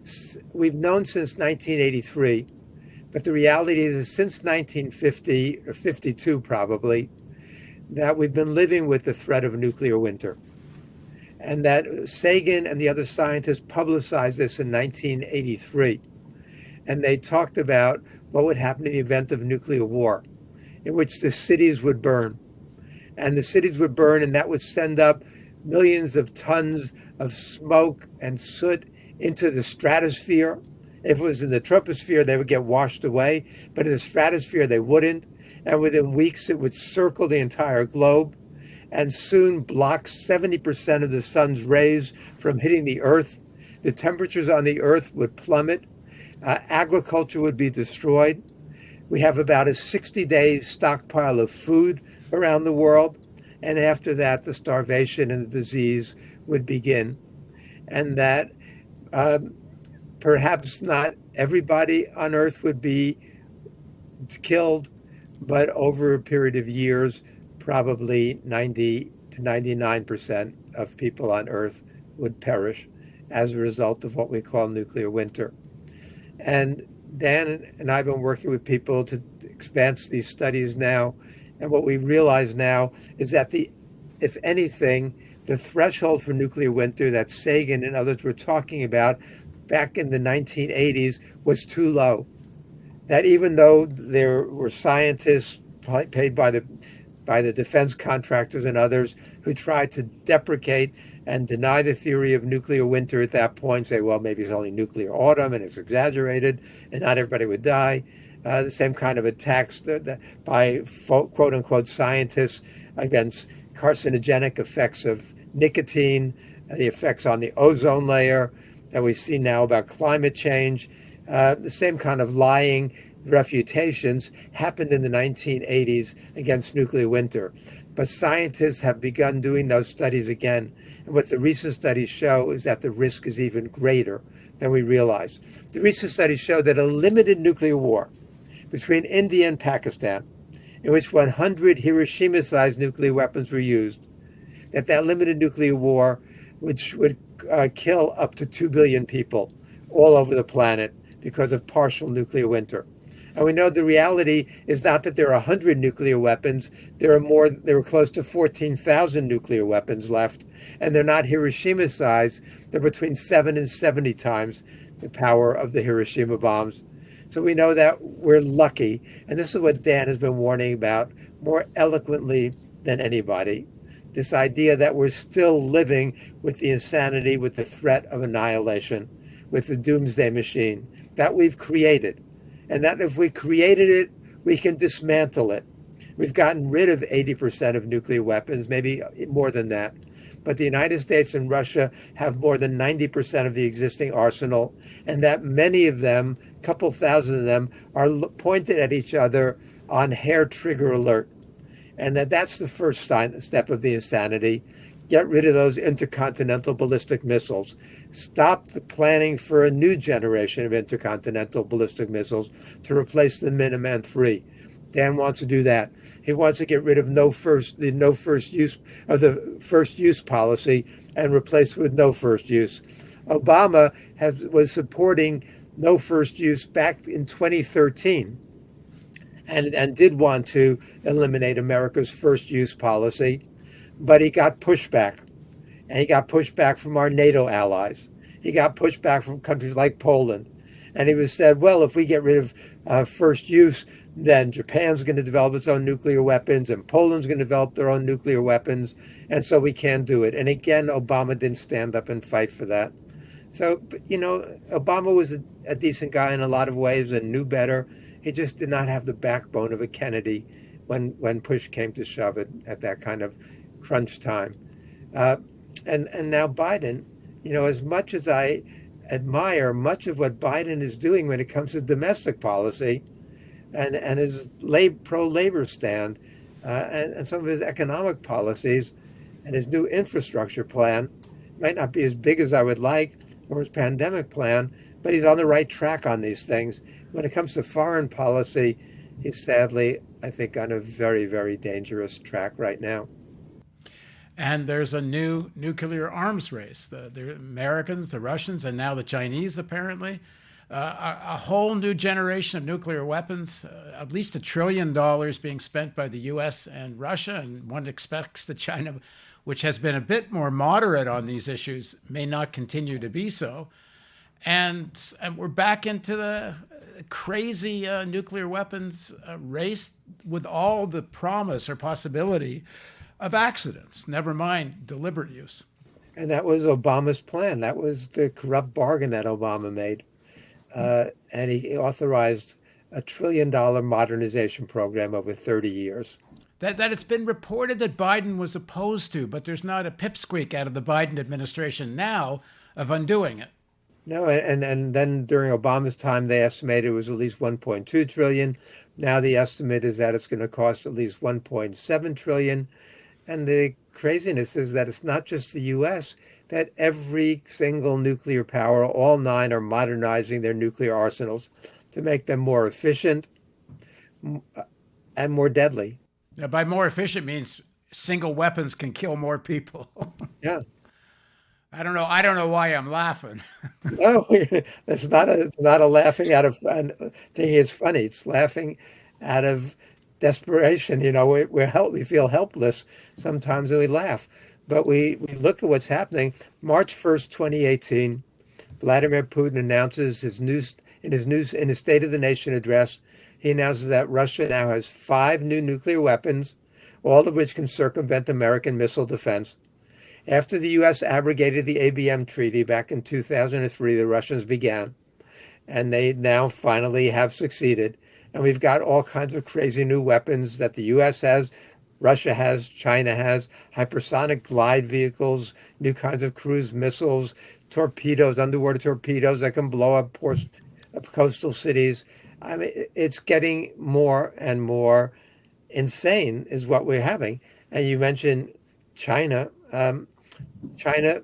we've known since 1983, but the reality is since 1950 or 52 probably, that we've been living with the threat of a nuclear winter and that Sagan and the other scientists publicized this in 1983. And they talked about what would happen in the event of nuclear war, in which the cities would burn. And the cities would burn, and that would send up millions of tons of smoke and soot into the stratosphere. If it was in the troposphere, they would get washed away, but in the stratosphere, they wouldn't. And within weeks, it would circle the entire globe and soon block 70% of the sun's rays from hitting the earth. The temperatures on the earth would plummet. Uh, agriculture would be destroyed. We have about a 60 day stockpile of food around the world. And after that, the starvation and the disease would begin. And that um, perhaps not everybody on earth would be killed, but over a period of years, probably 90 to 99% of people on Earth would perish as a result of what we call nuclear winter. And Dan and I have been working with people to advance these studies now. And what we realize now is that the, if anything, the threshold for nuclear winter that Sagan and others were talking about back in the 1980s was too low. That even though there were scientists paid by the by the defense contractors and others who tried to deprecate and deny the theory of nuclear winter at that point, say, well, maybe it's only nuclear autumn and it's exaggerated and not everybody would die. Uh, the same kind of attacks that, that by quote unquote scientists against carcinogenic effects of nicotine, the effects on the ozone layer that we see now about climate change, uh, the same kind of lying refutations happened in the 1980s against nuclear winter. But scientists have begun doing those studies again. And what the recent studies show is that the risk is even greater than we realize. The recent studies show that a limited nuclear war between India and Pakistan, in which 100 Hiroshima-sized nuclear weapons were used, that that limited nuclear war, which would uh, kill up to 2 billion people all over the planet because of partial nuclear winter. And we know the reality is not that there are 100 nuclear weapons. There are more, there are close to 14,000 nuclear weapons left. And they're not Hiroshima size. They're between 7 and 70 times the power of the Hiroshima bombs. So we know that we're lucky. And this is what Dan has been warning about more eloquently than anybody. This idea that we're still living with the insanity, with the threat of annihilation, with the doomsday machine that we've created and that if we created it, we can dismantle it. We've gotten rid of 80% of nuclear weapons, maybe more than that. But the United States and Russia have more than 90% of the existing arsenal, and that many of them, a couple thousand of them, are pointed at each other on hair trigger alert. And that that's the first step of the insanity. Get rid of those intercontinental ballistic missiles. Stopped the planning for a new generation of intercontinental ballistic missiles to replace the Minuteman III. Dan wants to do that. He wants to get rid of no first the no first use of the first use policy and replace with no first use. Obama has was supporting no first use back in 2013 and, and did want to eliminate America's first use policy, but he got pushback. And he got pushback from our NATO allies. He got pushback from countries like Poland. And he was said, well, if we get rid of uh, first use, then Japan's going to develop its own nuclear weapons and Poland's going to develop their own nuclear weapons. And so we can't do it. And again, Obama didn't stand up and fight for that. So, you know, Obama was a, a decent guy in a lot of ways and knew better. He just did not have the backbone of a Kennedy when, when push came to shove it at that kind of crunch time. Uh, and, and now Biden, you know, as much as I admire much of what Biden is doing when it comes to domestic policy and, and his pro labor stand uh, and, and some of his economic policies and his new infrastructure plan might not be as big as I would like, or his pandemic plan, but he's on the right track on these things. When it comes to foreign policy, he's sadly, I think, on a very, very dangerous track right now. And there's a new nuclear arms race. The, the Americans, the Russians, and now the Chinese, apparently. Uh, a, whole new generation of nuclear weapons, uh, at least a trillion dollars being spent by the US and Russia. And one expects that China which has been a bit more moderate on these issues, may not continue to be so. And, and we're back into the crazy uh, nuclear weapons uh, race with all the promise or possibility of accidents, never mind deliberate use. And that was Obama's plan. That was the corrupt bargain that Obama made. Uh, and he authorized a trillion dollar modernization program over 30 years that, that it's been reported that Biden was opposed to, but there's not a pipsqueak out of the Biden administration now of undoing it. No, and and then during Obama's time, they estimated it was at least 1.2 trillion. Now the estimate is that it's going to cost at least 1.7 trillion. And the craziness is that it's not just the U.S. That every single nuclear power, all nine, are modernizing their nuclear arsenals to make them more efficient uh, and more deadly. Now, by more efficient means single weapons can kill more people. yeah. I don't know. I don't know why I'm laughing. no, it's not a. It's not a laughing out of uh, thing. It's funny. It's laughing out of desperation. You know, we, we're help. We feel helpless sometimes, and we laugh. But we we look at what's happening. March first, 2018, Vladimir Putin announces his news in his news in his State of the Nation address he announces that Russia now has five new nuclear weapons, all of which can circumvent American missile defense. After the U.S. abrogated the ABM treaty back in 2003, the Russians began, and they now finally have succeeded. And we've got all kinds of crazy new weapons that the U.S. has, Russia has, China has, hypersonic glide vehicles, new kinds of cruise missiles, torpedoes, underwater torpedoes that can blow up ports, coastal cities. I mean, it's getting more and more insane, is what we're having. And you mentioned China. Um, China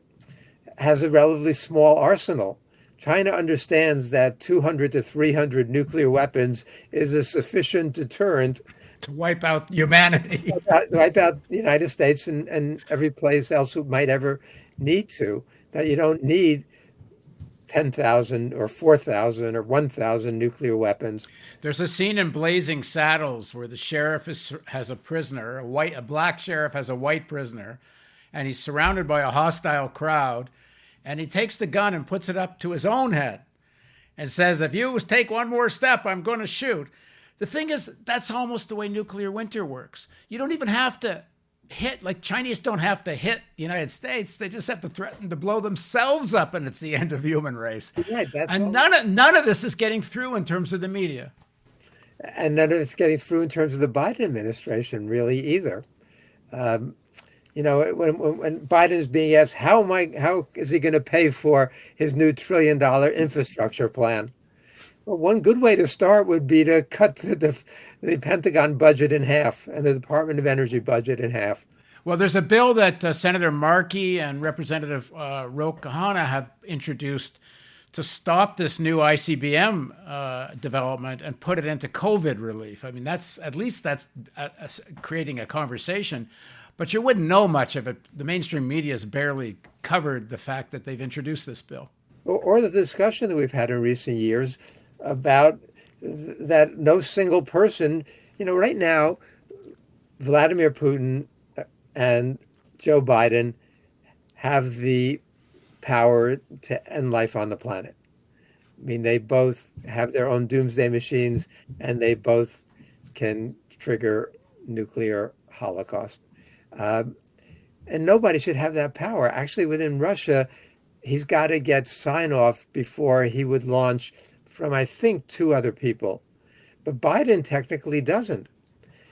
has a relatively small arsenal. China understands that 200 to 300 nuclear weapons is a sufficient deterrent to wipe out humanity, wipe out, wipe out the United States and, and every place else who might ever need to. That you don't need 10,000 or 4,000 or 1,000 nuclear weapons. There's a scene in Blazing Saddles where the sheriff is, has a prisoner, a white, a black sheriff has a white prisoner, and he's surrounded by a hostile crowd, and he takes the gun and puts it up to his own head, and says, "If you take one more step, I'm going to shoot." The thing is, that's almost the way nuclear winter works. You don't even have to hit like Chinese don't have to hit the United States; they just have to threaten to blow themselves up, and it's the end of the human race. Right, and none of none of this is getting through in terms of the media, and none of it's getting through in terms of the Biden administration, really either. Um, you know, when, when Biden is being asked how am I, how is he going to pay for his new trillion dollar infrastructure plan? Well, one good way to start would be to cut the, the the Pentagon budget in half and the Department of Energy budget in half. Well, there's a bill that uh, Senator Markey and Representative uh, Ro have introduced to stop this new ICBM uh, development and put it into COVID relief. I mean, that's at least that's a, a, creating a conversation, but you wouldn't know much of it. The mainstream media has barely covered the fact that they've introduced this bill. Or, or the discussion that we've had in recent years about that no single person, you know, right now, Vladimir Putin and Joe Biden have the power to end life on the planet. I mean, they both have their own doomsday machines and they both can trigger nuclear holocaust. Um, and nobody should have that power. Actually, within Russia, he's got to get sign off before he would launch from, I think, two other people. But Biden technically doesn't.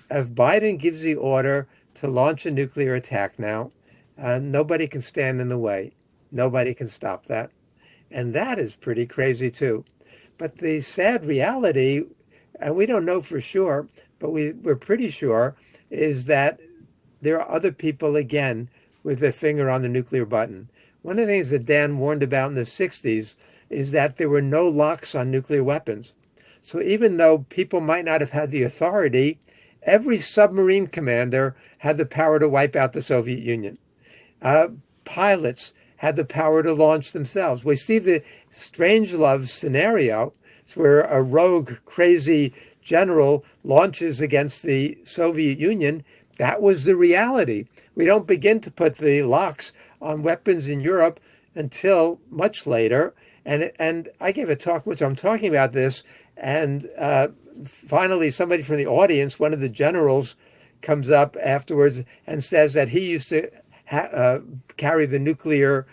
If Biden gives the order to launch a nuclear attack now, uh, nobody can stand in the way. Nobody can stop that. And that is pretty crazy, too. But the sad reality, and we don't know for sure, but we, we're pretty sure, is that there are other people again with their finger on the nuclear button. One of the things that Dan warned about in the 60s is that there were no locks on nuclear weapons. So even though people might not have had the authority, every submarine commander had the power to wipe out the Soviet Union. Uh, pilots had the power to launch themselves. We see the Strangelove scenario. It's where a rogue, crazy general launches against the Soviet Union. That was the reality. We don't begin to put the locks on weapons in Europe until much later. And and I gave a talk, which I'm talking about this, and uh, finally somebody from the audience, one of the generals, comes up afterwards and says that he used to ha- uh, carry the nuclear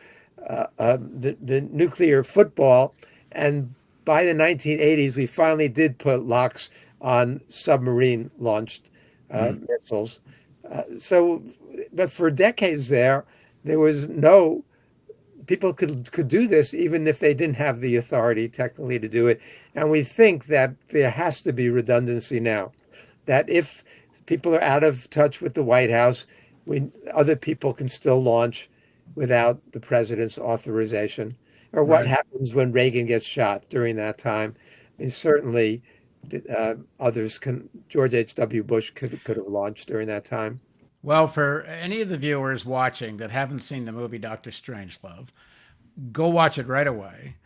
uh, uh, the, the nuclear football. And by the 1980s, we finally did put locks on submarine launched mm. missiles. Uh, so, but for decades there, there was no people could could do this even if they didn't have the authority technically to do it. And we think that there has to be redundancy now. That if people are out of touch with the White House, we other people can still launch without the president's authorization, or what right. happens when Reagan gets shot during that time. I mean, certainly uh, others can. George H. W. Bush could could have launched during that time. Well, for any of the viewers watching that haven't seen the movie Doctor Strangelove, go watch it right away.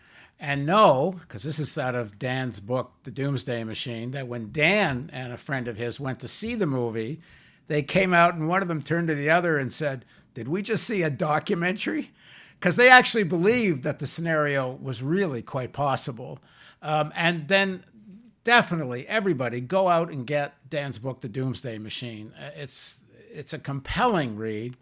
And know, because this is out of Dan's book, The Doomsday Machine, that when Dan and a friend of his went to see the movie, they came out and one of them turned to the other and said, Did we just see a documentary? Because they actually believed that the scenario was really quite possible. Um, and then definitely everybody go out and get Dan's book, The Doomsday Machine. Uh, it's it's a compelling read,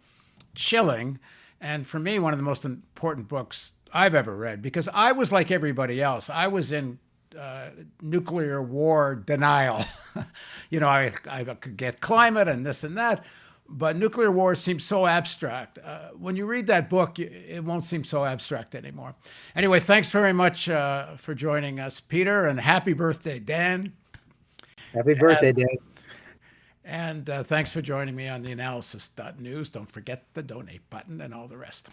chilling, and for me one of the most important books I've ever read because I was like everybody else. I was in uh, nuclear war denial. you know, I, I could get climate and this and that, but nuclear war seems so abstract. Uh, when you read that book, it won't seem so abstract anymore. Anyway, thanks very much uh, for joining us, Peter, and happy birthday, Dan. Happy birthday, Dan. And uh, thanks for joining me on the analysis.news. Don't forget the donate button and all the rest.